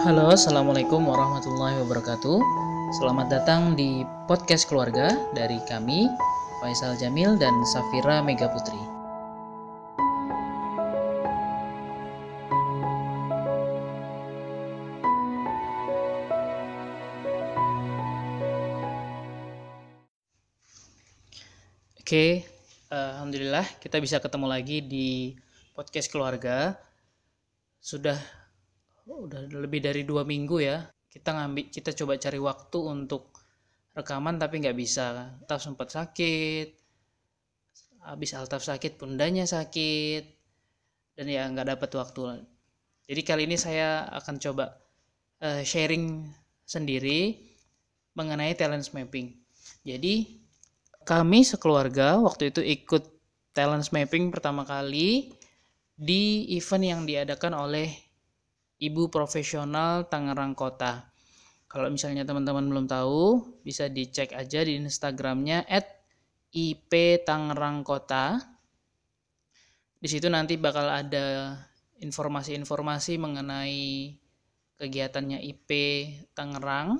Halo, assalamualaikum warahmatullahi wabarakatuh. Selamat datang di podcast keluarga dari kami, Faisal Jamil dan Safira Mega Putri. Oke, alhamdulillah kita bisa ketemu lagi di podcast keluarga. Sudah udah lebih dari dua minggu ya. Kita ngambil, kita coba cari waktu untuk rekaman tapi nggak bisa. Altaf sempat sakit, habis Altaf sakit pundanya sakit, dan ya nggak dapat waktu. Jadi kali ini saya akan coba uh, sharing sendiri mengenai talent mapping. Jadi kami sekeluarga waktu itu ikut talent mapping pertama kali di event yang diadakan oleh Ibu Profesional Tangerang Kota. Kalau misalnya teman-teman belum tahu, bisa dicek aja di Instagramnya at IP Tangerang Kota. Di situ nanti bakal ada informasi-informasi mengenai kegiatannya IP Tangerang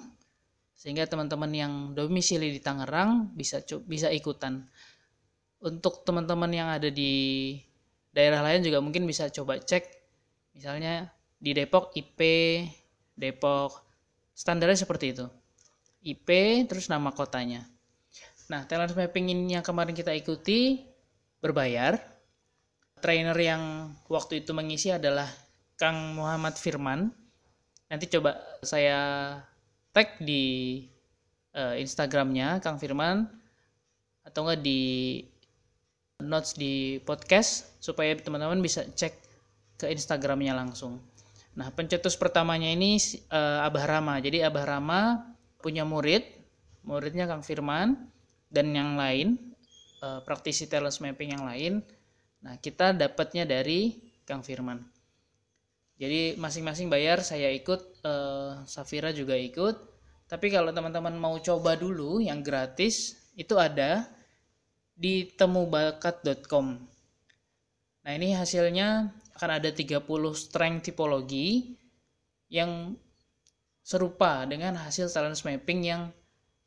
sehingga teman-teman yang domisili di Tangerang bisa bisa ikutan. Untuk teman-teman yang ada di daerah lain juga mungkin bisa coba cek misalnya di Depok IP Depok. Standarnya seperti itu. IP terus nama kotanya. Nah talent mapping ini yang kemarin kita ikuti berbayar. Trainer yang waktu itu mengisi adalah Kang Muhammad Firman. Nanti coba saya tag di uh, Instagramnya Kang Firman atau enggak di notes di podcast supaya teman-teman bisa cek ke Instagramnya langsung. Nah, pencetus pertamanya ini uh, Abah Rama. Jadi Abah Rama punya murid, muridnya Kang Firman dan yang lain, uh, praktisi talent mapping yang lain. Nah, kita dapatnya dari Kang Firman. Jadi masing-masing bayar, saya ikut, uh, Safira juga ikut. Tapi kalau teman-teman mau coba dulu yang gratis, itu ada di temubakat.com. Nah, ini hasilnya akan ada 30 strength tipologi yang serupa dengan hasil talent mapping yang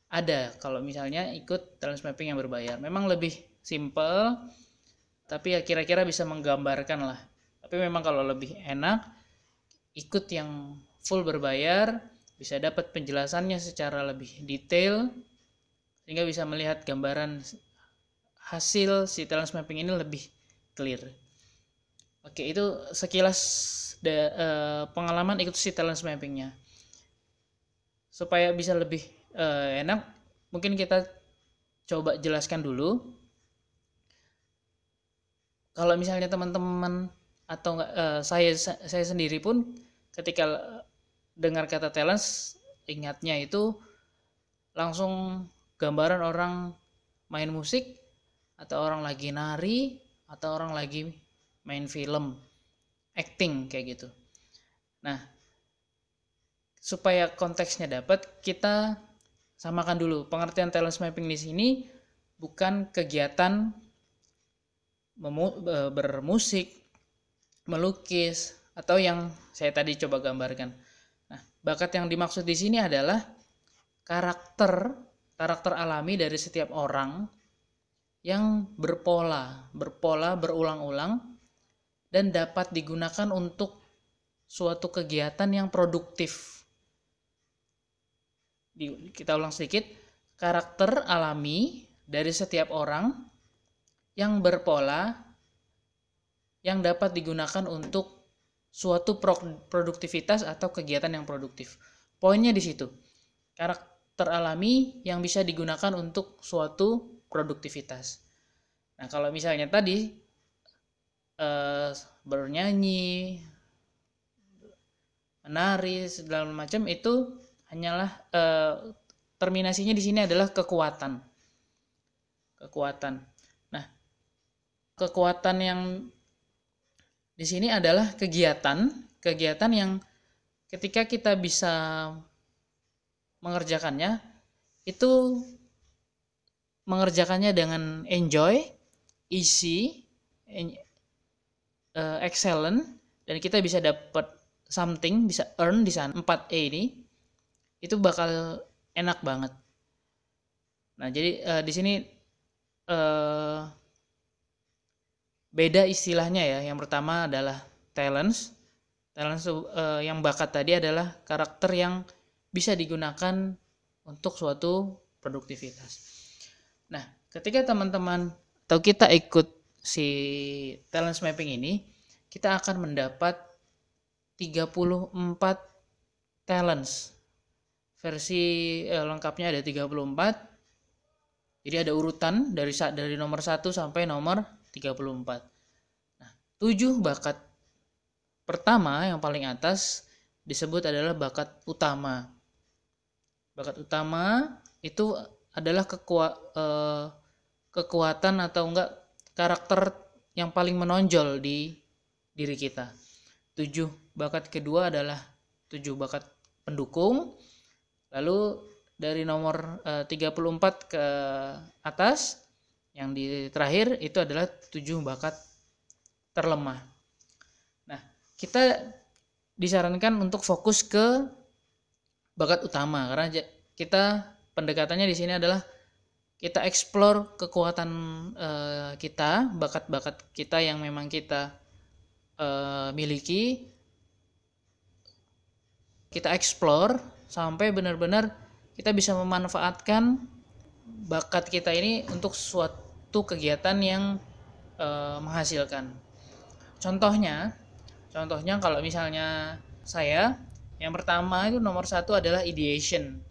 ada kalau misalnya ikut talent mapping yang berbayar. Memang lebih simple tapi ya kira-kira bisa menggambarkan lah. Tapi memang kalau lebih enak ikut yang full berbayar bisa dapat penjelasannya secara lebih detail sehingga bisa melihat gambaran hasil si talent mapping ini lebih clear. Oke, itu sekilas de, uh, pengalaman ikut si talent mappingnya. Supaya bisa lebih uh, enak, mungkin kita coba jelaskan dulu. Kalau misalnya teman-teman atau uh, saya saya sendiri pun ketika dengar kata talent ingatnya itu langsung gambaran orang main musik atau orang lagi nari atau orang lagi main film, acting kayak gitu. Nah, supaya konteksnya dapat, kita samakan dulu pengertian talent mapping di sini bukan kegiatan e, bermusik, melukis, atau yang saya tadi coba gambarkan. Nah, bakat yang dimaksud di sini adalah karakter karakter alami dari setiap orang yang berpola, berpola berulang-ulang dan dapat digunakan untuk suatu kegiatan yang produktif. Kita ulang sedikit, karakter alami dari setiap orang yang berpola yang dapat digunakan untuk suatu produktivitas atau kegiatan yang produktif. Poinnya di situ. Karakter alami yang bisa digunakan untuk suatu produktivitas. Nah, kalau misalnya tadi uh, bernyanyi menari segala macam itu hanyalah uh, terminasinya di sini adalah kekuatan. Kekuatan. Nah kekuatan yang di sini adalah kegiatan kegiatan yang ketika kita bisa mengerjakannya itu mengerjakannya dengan enjoy easy uh, excellent dan kita bisa dapat something bisa earn di sana 4E ini itu bakal enak banget. Nah jadi uh, di sini uh, beda istilahnya ya. Yang pertama adalah talents. Talents uh, yang bakat tadi adalah karakter yang bisa digunakan untuk suatu produktivitas. Nah ketika teman-teman atau kita ikut si talent mapping ini kita akan mendapat 34 talents. Versi eh, lengkapnya ada 34 jadi ada urutan dari dari nomor 1 sampai nomor 34 nah 7 bakat pertama yang paling atas disebut adalah bakat utama. Bakat utama itu adalah kekuat eh, kekuatan atau enggak karakter yang paling menonjol di diri kita. Tujuh bakat kedua adalah tujuh bakat pendukung. Lalu dari nomor eh, 34 ke atas yang di terakhir itu adalah tujuh bakat terlemah. Nah, kita disarankan untuk fokus ke bakat utama karena kita pendekatannya di sini adalah kita explore kekuatan uh, kita, bakat-bakat kita yang memang kita uh, miliki. Kita explore sampai benar-benar kita bisa memanfaatkan bakat kita ini untuk suatu kegiatan yang uh, menghasilkan. Contohnya, contohnya kalau misalnya saya, yang pertama itu nomor satu adalah ideation.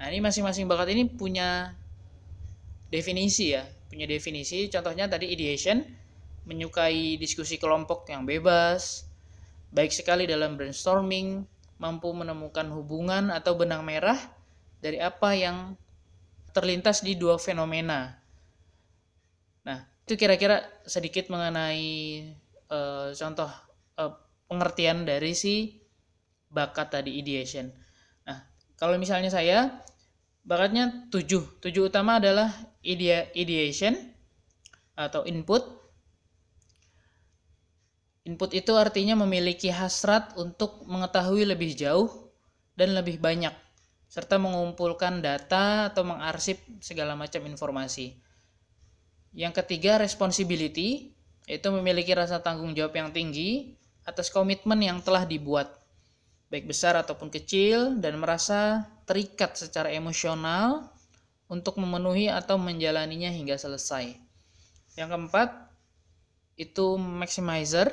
Nah ini masing-masing bakat ini punya definisi ya punya definisi. Contohnya tadi ideation menyukai diskusi kelompok yang bebas baik sekali dalam brainstorming mampu menemukan hubungan atau benang merah dari apa yang terlintas di dua fenomena. Nah itu kira-kira sedikit mengenai uh, contoh uh, pengertian dari si bakat tadi ideation. Nah kalau misalnya saya bakatnya tujuh. Tujuh utama adalah ideation atau input. Input itu artinya memiliki hasrat untuk mengetahui lebih jauh dan lebih banyak serta mengumpulkan data atau mengarsip segala macam informasi. Yang ketiga responsibility yaitu memiliki rasa tanggung jawab yang tinggi atas komitmen yang telah dibuat baik besar ataupun kecil dan merasa terikat secara emosional untuk memenuhi atau menjalaninya hingga selesai. Yang keempat, itu maximizer.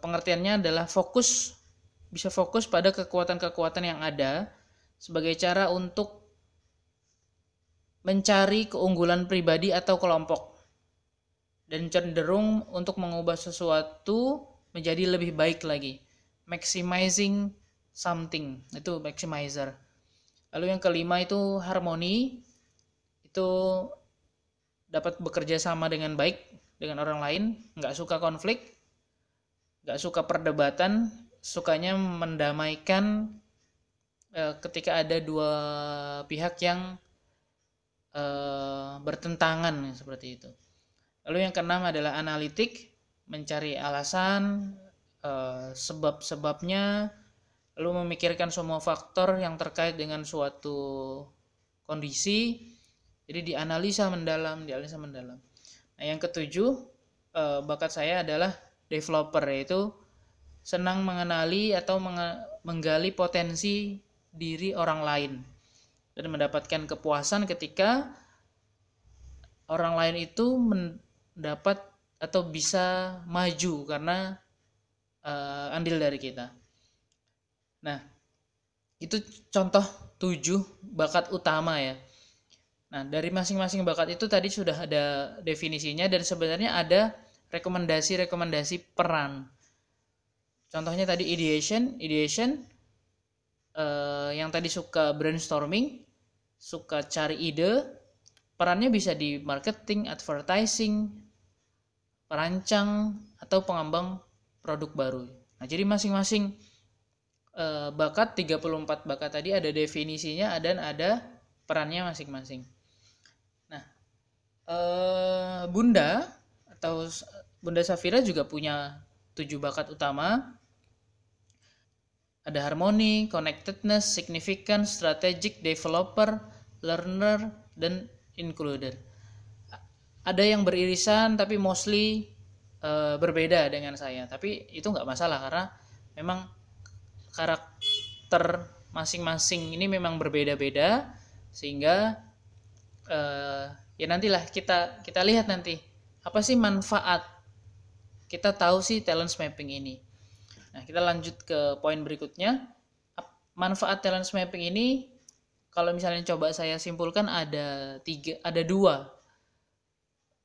Pengertiannya adalah fokus, bisa fokus pada kekuatan-kekuatan yang ada sebagai cara untuk mencari keunggulan pribadi atau kelompok dan cenderung untuk mengubah sesuatu menjadi lebih baik lagi. Maximizing something, itu maximizer. Lalu yang kelima itu harmoni. Itu dapat bekerja sama dengan baik dengan orang lain, nggak suka konflik, nggak suka perdebatan, sukanya mendamaikan e, ketika ada dua pihak yang e, bertentangan seperti itu. Lalu yang keenam adalah analitik, mencari alasan, e, sebab-sebabnya, lalu memikirkan semua faktor yang terkait dengan suatu kondisi jadi dianalisa mendalam dianalisa mendalam nah yang ketujuh eh, bakat saya adalah developer yaitu senang mengenali atau menggali potensi diri orang lain dan mendapatkan kepuasan ketika orang lain itu mendapat atau bisa maju karena uh, andil dari kita. Nah, itu contoh tujuh bakat utama ya. Nah, dari masing-masing bakat itu tadi sudah ada definisinya dan sebenarnya ada rekomendasi-rekomendasi peran. Contohnya tadi ideation, ideation eh, yang tadi suka brainstorming, suka cari ide, perannya bisa di marketing, advertising, perancang atau pengembang produk baru. Nah, jadi masing-masing Eh, bakat 34 bakat tadi ada definisinya dan ada perannya masing-masing. Eh, Bunda atau Bunda Safira juga punya tujuh bakat utama. ada harmony, connectedness, significant, strategic, developer, learner, dan includer. Ada yang beririsan tapi mostly uh, berbeda dengan saya. Tapi itu nggak masalah karena memang karakter masing-masing ini memang berbeda-beda sehingga uh, ya nantilah kita kita lihat nanti apa sih manfaat kita tahu sih talent mapping ini. Nah kita lanjut ke poin berikutnya. Manfaat talent mapping ini kalau misalnya coba saya simpulkan ada tiga ada dua.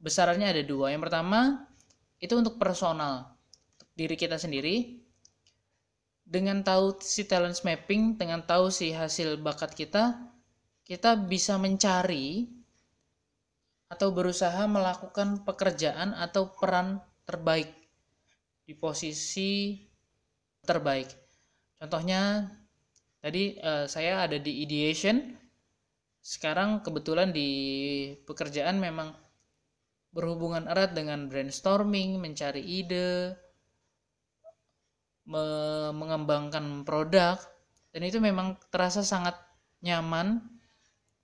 Besarannya ada dua. Yang pertama itu untuk personal untuk diri kita sendiri. Dengan tahu si talent mapping dengan tahu si hasil bakat kita kita bisa mencari atau berusaha melakukan pekerjaan atau peran terbaik di posisi terbaik. Contohnya tadi uh, saya ada di ideation. Sekarang kebetulan di pekerjaan memang berhubungan erat dengan brainstorming, mencari ide, me mengembangkan produk dan itu memang terasa sangat nyaman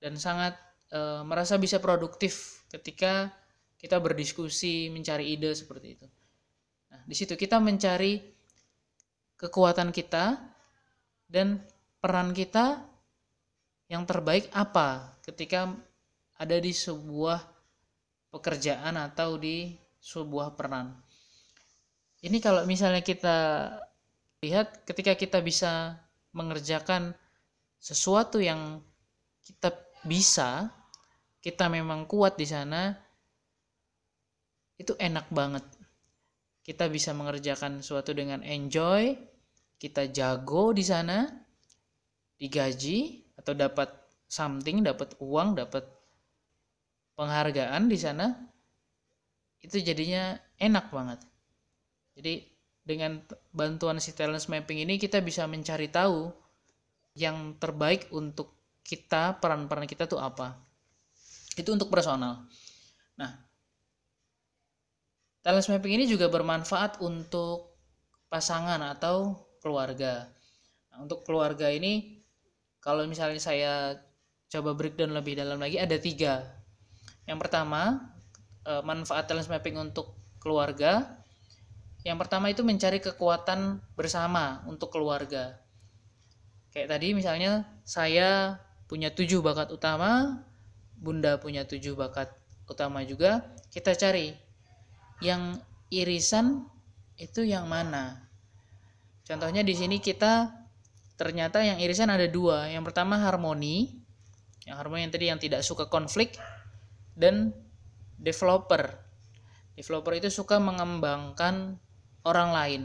dan sangat e, merasa bisa produktif ketika kita berdiskusi mencari ide seperti itu. Nah, di situ kita mencari kekuatan kita dan peran kita yang terbaik apa ketika ada di sebuah pekerjaan atau di sebuah peran. Ini kalau misalnya kita lihat ketika kita bisa mengerjakan sesuatu yang kita bisa kita memang kuat di sana itu enak banget. Kita bisa mengerjakan sesuatu dengan enjoy kita jago di sana digaji atau dapat something dapat uang dapat penghargaan di sana itu jadinya enak banget. Jadi dengan bantuan si talent mapping ini kita bisa mencari tahu yang terbaik untuk kita peran-peran kita tuh apa itu untuk personal. Nah talent mapping ini juga bermanfaat untuk pasangan atau keluarga. Nah, untuk keluarga ini kalau misalnya saya coba breakdown lebih dalam lagi ada tiga. Yang pertama eh, manfaat talent mapping untuk keluarga. Yang pertama itu mencari kekuatan bersama untuk keluarga. Kayak tadi misalnya saya punya tujuh bakat utama bunda punya tujuh bakat utama juga kita cari. Yang irisan itu yang mana? Contohnya di sini kita ternyata yang irisan ada dua. Yang pertama harmoni yang harmoni yang tadi yang tidak suka konflik dan developer. Developer itu suka mengembangkan orang lain.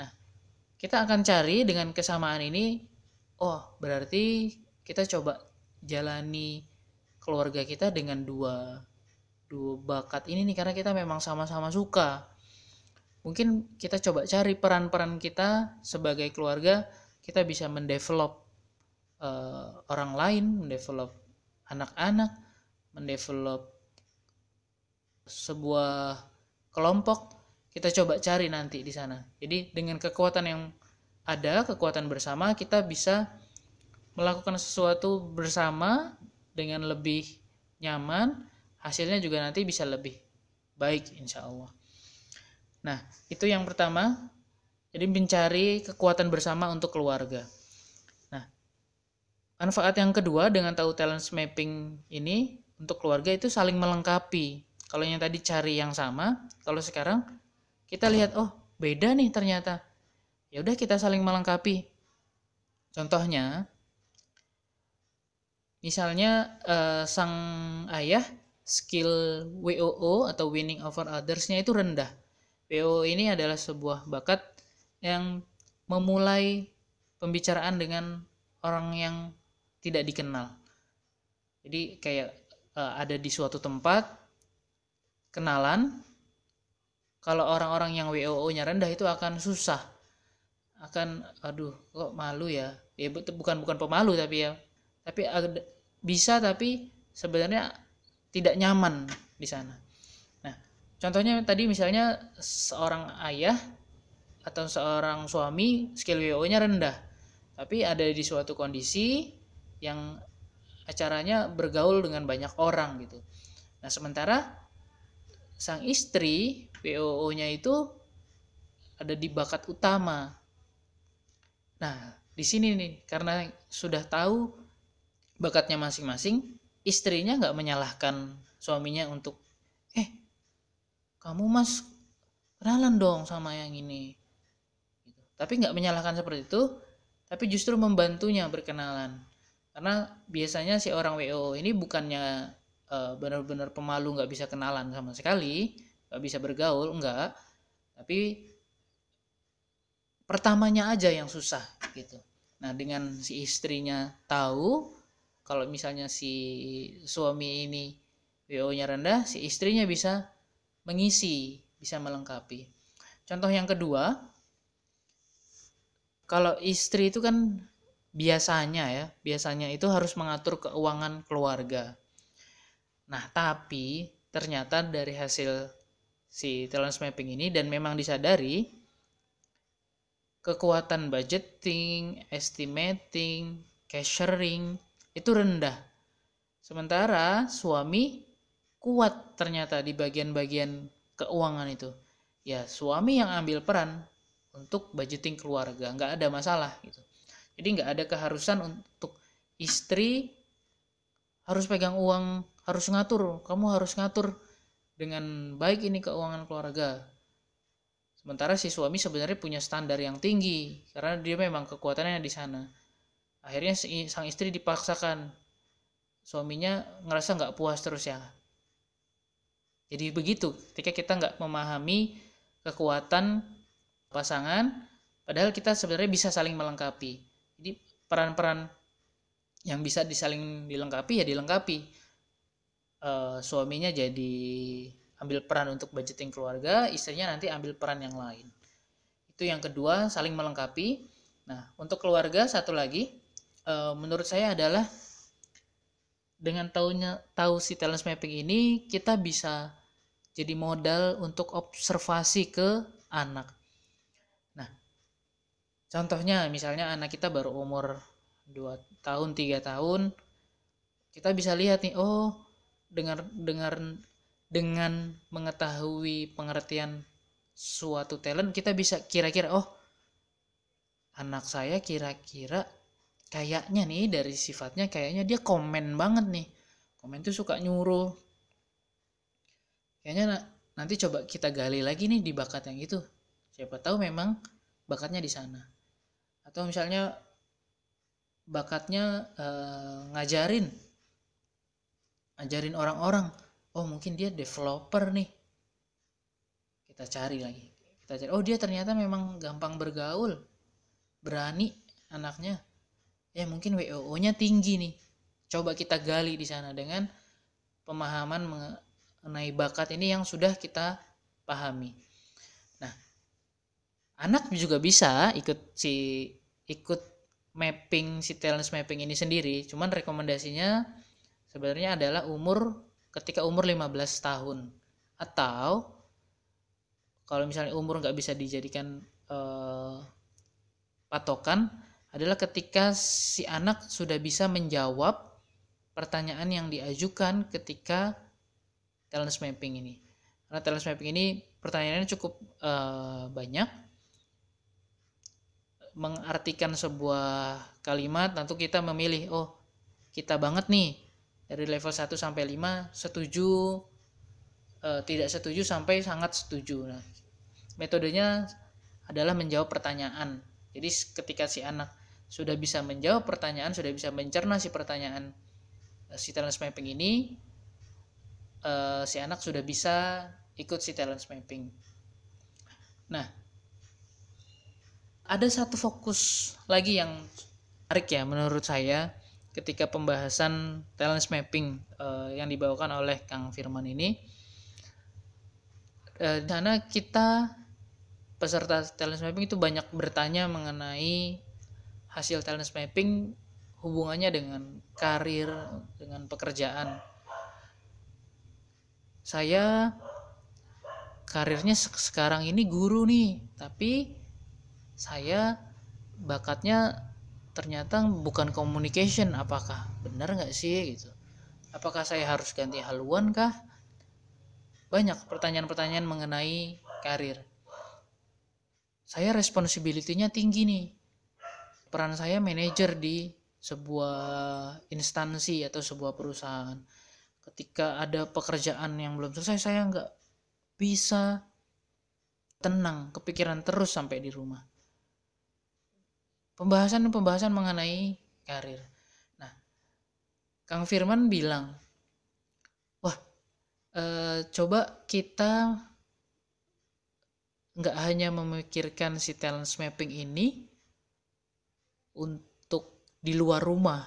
Nah kita akan cari dengan kesamaan ini oh berarti kita coba jalani keluarga kita dengan dua dua bakat ini nih karena kita memang sama-sama suka. Mungkin kita coba cari peran-peran kita sebagai keluarga kita bisa mendevelop uh, orang lain mendevelop anak-anak mendevelop sebuah kelompok. Kita coba cari nanti di sana. Jadi dengan kekuatan yang ada kekuatan bersama kita bisa melakukan sesuatu bersama dengan lebih nyaman hasilnya juga nanti bisa lebih baik insya Allah. Nah itu yang pertama. Jadi mencari kekuatan bersama untuk keluarga. Nah manfaat yang kedua dengan tahu talent mapping ini untuk keluarga itu saling melengkapi. Kalau yang tadi cari yang sama kalau sekarang kita lihat oh beda nih ternyata. Ya udah kita saling melengkapi. Contohnya Misalnya uh, sang ayah skill WOO atau winning over others-nya itu rendah. WOO ini adalah sebuah bakat yang memulai pembicaraan dengan orang yang tidak dikenal. Jadi kayak uh, ada di suatu tempat kenalan kalau orang-orang yang WOO-nya rendah itu akan susah. Akan aduh kok malu ya. Ya bukan bukan pemalu tapi ya tapi bisa tapi sebenarnya tidak nyaman di sana. Nah, contohnya tadi misalnya seorang ayah atau seorang suami skill WO-nya rendah. Tapi ada di suatu kondisi yang acaranya bergaul dengan banyak orang gitu. Nah sementara sang istri WOO-nya itu ada di bakat utama. Nah di sini nih karena sudah tahu bakatnya masing-masing istrinya nggak menyalahkan suaminya untuk eh kamu mas kenalan dong sama yang ini. Gitu. tapi nggak menyalahkan seperti itu tapi justru membantunya berkenalan. Karena biasanya si orang WO ini bukannya uh, benar-benar pemalu nggak bisa kenalan sama sekali nggak bisa bergaul enggak tapi pertamanya aja yang susah gitu. Nah dengan si istrinya tahu kalau misalnya si suami ini WO-nya rendah, si istrinya bisa mengisi, bisa melengkapi. Contoh yang kedua, kalau istri itu kan biasanya ya, biasanya itu harus mengatur keuangan keluarga. Nah, tapi ternyata dari hasil si talent mapping ini dan memang disadari kekuatan budgeting, estimating, cashiering itu rendah. Sementara suami kuat ternyata di bagian-bagian keuangan itu. Ya suami yang ambil peran untuk budgeting keluarga, nggak ada masalah gitu. Jadi nggak ada keharusan untuk istri harus pegang uang, harus ngatur, kamu harus ngatur dengan baik ini keuangan keluarga. Sementara si suami sebenarnya punya standar yang tinggi karena dia memang kekuatannya di sana akhirnya sang istri dipaksakan. Suaminya ngerasa nggak puas terus ya. Jadi begitu ketika kita nggak memahami kekuatan pasangan padahal kita sebenarnya bisa saling melengkapi. Jadi peran-peran yang bisa disaling dilengkapi ya dilengkapi. E, suaminya jadi ambil peran untuk budgeting keluarga istrinya nanti ambil peran yang lain. Itu yang kedua saling melengkapi. Nah untuk keluarga satu lagi uh, menurut saya adalah dengan tahunya tahu si talent mapping ini kita bisa jadi modal untuk observasi ke anak. Nah, contohnya misalnya anak kita baru umur 2 tahun, 3 tahun, kita bisa lihat nih, oh, dengar dengar dengan mengetahui pengertian suatu talent kita bisa kira-kira oh anak saya kira-kira kayaknya nih dari sifatnya kayaknya dia komen banget nih. Komen tuh suka nyuruh. Kayaknya na nanti coba kita gali lagi nih di bakat yang itu. Siapa tahu memang bakatnya di sana. Atau misalnya bakatnya uh, ngajarin. Ngajarin orang-orang. Oh mungkin dia developer nih. Kita cari lagi. Kita cari. Oh dia ternyata memang gampang bergaul. Berani anaknya ya mungkin WOO-nya tinggi nih. Coba kita gali di sana dengan pemahaman mengenai bakat ini yang sudah kita pahami. Nah, anak juga bisa ikut si ikut mapping si talent mapping ini sendiri. Cuman rekomendasinya sebenarnya adalah umur ketika umur 15 tahun atau kalau misalnya umur nggak bisa dijadikan eh, patokan adalah ketika si anak sudah bisa menjawab pertanyaan yang diajukan ketika talent mapping ini. Karena talent mapping ini pertanyaannya cukup uh, banyak. Mengartikan sebuah kalimat, tentu kita memilih, oh kita banget nih dari level 1 sampai 5 setuju, uh, tidak setuju sampai sangat setuju. Nah, metodenya adalah menjawab pertanyaan. Jadi ketika si anak sudah bisa menjawab pertanyaan, sudah bisa mencerna si pertanyaan uh, si talent mapping ini, uh, si anak sudah bisa ikut si talent mapping. Nah, ada satu fokus lagi yang menarik ya menurut saya ketika pembahasan talent mapping uh, yang dibawakan oleh Kang Firman ini. Uh, di sana kita peserta talent mapping itu banyak bertanya mengenai hasil talent mapping hubungannya dengan karir, dengan pekerjaan. Saya karirnya sekarang ini guru nih, tapi saya bakatnya ternyata bukan communication. Apakah benar nggak sih gitu? Apakah saya harus ganti haluan kah? Banyak pertanyaan-pertanyaan mengenai karir. Saya responsibility-nya tinggi nih peran saya manajer di sebuah instansi atau sebuah perusahaan ketika ada pekerjaan yang belum selesai saya nggak bisa tenang kepikiran terus sampai di rumah pembahasan-pembahasan mengenai karir. Nah, Kang Firman bilang, wah, e, coba kita nggak hanya memikirkan si talent mapping ini untuk di luar rumah,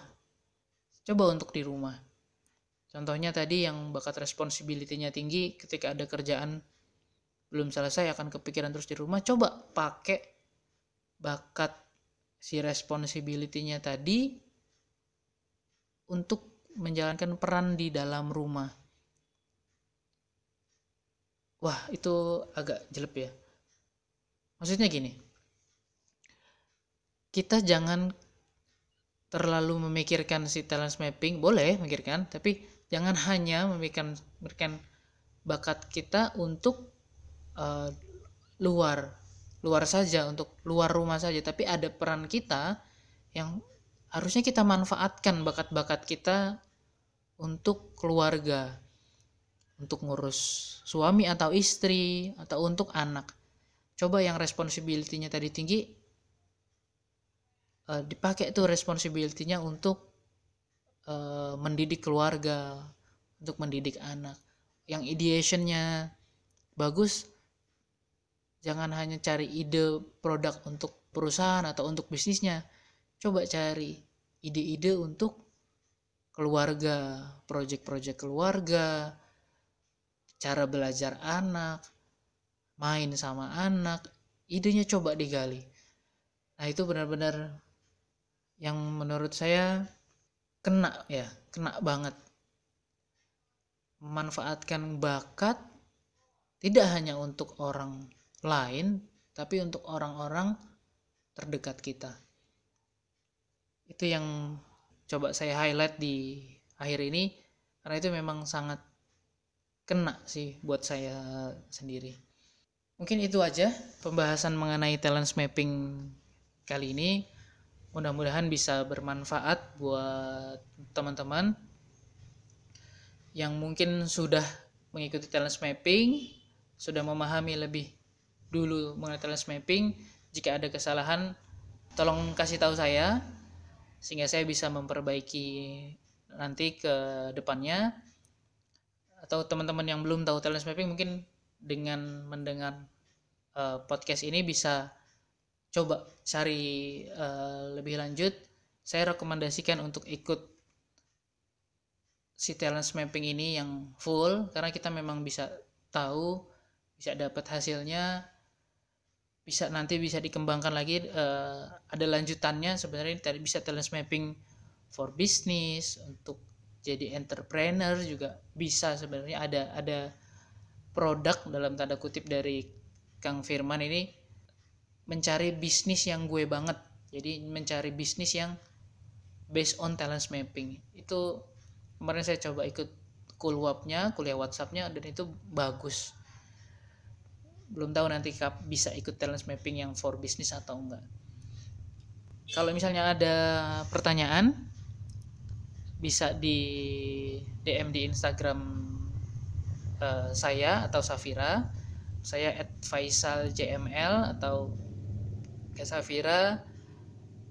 coba untuk di rumah. Contohnya tadi yang bakat responsibility-nya tinggi ketika ada kerjaan belum selesai akan kepikiran terus di rumah, coba pakai bakat si responsibility-nya tadi untuk menjalankan peran di dalam rumah. Wah, itu agak jelek ya. Maksudnya gini. Kita jangan terlalu memikirkan si talent mapping, boleh memikirkan, tapi jangan hanya memikirkan, memikirkan bakat kita untuk uh, luar luar saja untuk luar rumah saja tapi ada peran kita yang harusnya kita manfaatkan bakat-bakat kita untuk keluarga untuk ngurus suami atau istri atau untuk anak. Coba yang responsibility-nya tadi tinggi uh, dipakai tuh responsibility-nya untuk uh, mendidik keluarga untuk mendidik anak. Yang ideationnya bagus jangan hanya cari ide produk untuk perusahaan atau untuk bisnisnya. Coba cari ide-ide untuk keluarga project-project keluarga cara belajar anak main sama anak idenya coba digali. Nah itu benar-benar yang menurut saya kena ya kena banget. Memanfaatkan bakat tidak hanya untuk orang lain tapi untuk orang-orang terdekat kita. Itu yang coba saya highlight di akhir ini karena itu memang sangat kena sih buat saya sendiri. Mungkin itu aja pembahasan mengenai talent mapping kali ini mudah-mudahan bisa bermanfaat buat teman-teman yang mungkin sudah mengikuti talent mapping sudah memahami lebih dulu mengenai talent mapping. Jika ada kesalahan tolong kasih tahu saya sehingga saya bisa memperbaiki nanti ke depannya. Atau teman-teman yang belum tahu talent mapping mungkin dengan mendengar uh, podcast ini bisa coba cari uh, lebih lanjut saya rekomendasikan untuk ikut si talent mapping ini yang full karena kita memang bisa tahu bisa dapat hasilnya bisa nanti bisa dikembangkan lagi uh, ada lanjutannya sebenarnya tadi bisa talent mapping for business untuk jadi entrepreneur juga bisa sebenarnya ada ada produk dalam tanda kutip dari Kang Firman ini mencari bisnis yang gue banget. Jadi mencari bisnis yang based on talent mapping. Itu kemarin saya coba ikut kulwapnya kuliah WhatsAppnya dan itu bagus. Belum tahu nanti kap bisa ikut talent mapping yang for business atau enggak. Kalau misalnya ada pertanyaan bisa di DM di Instagram uh, saya atau Safira. Saya at Faisal JML atau ke Safira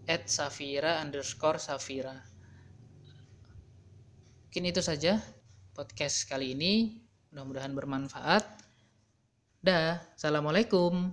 at Safira underscore Safira. Mungkin itu saja podcast kali ini. Mudah-mudahan bermanfaat. Dah, Assalamualaikum.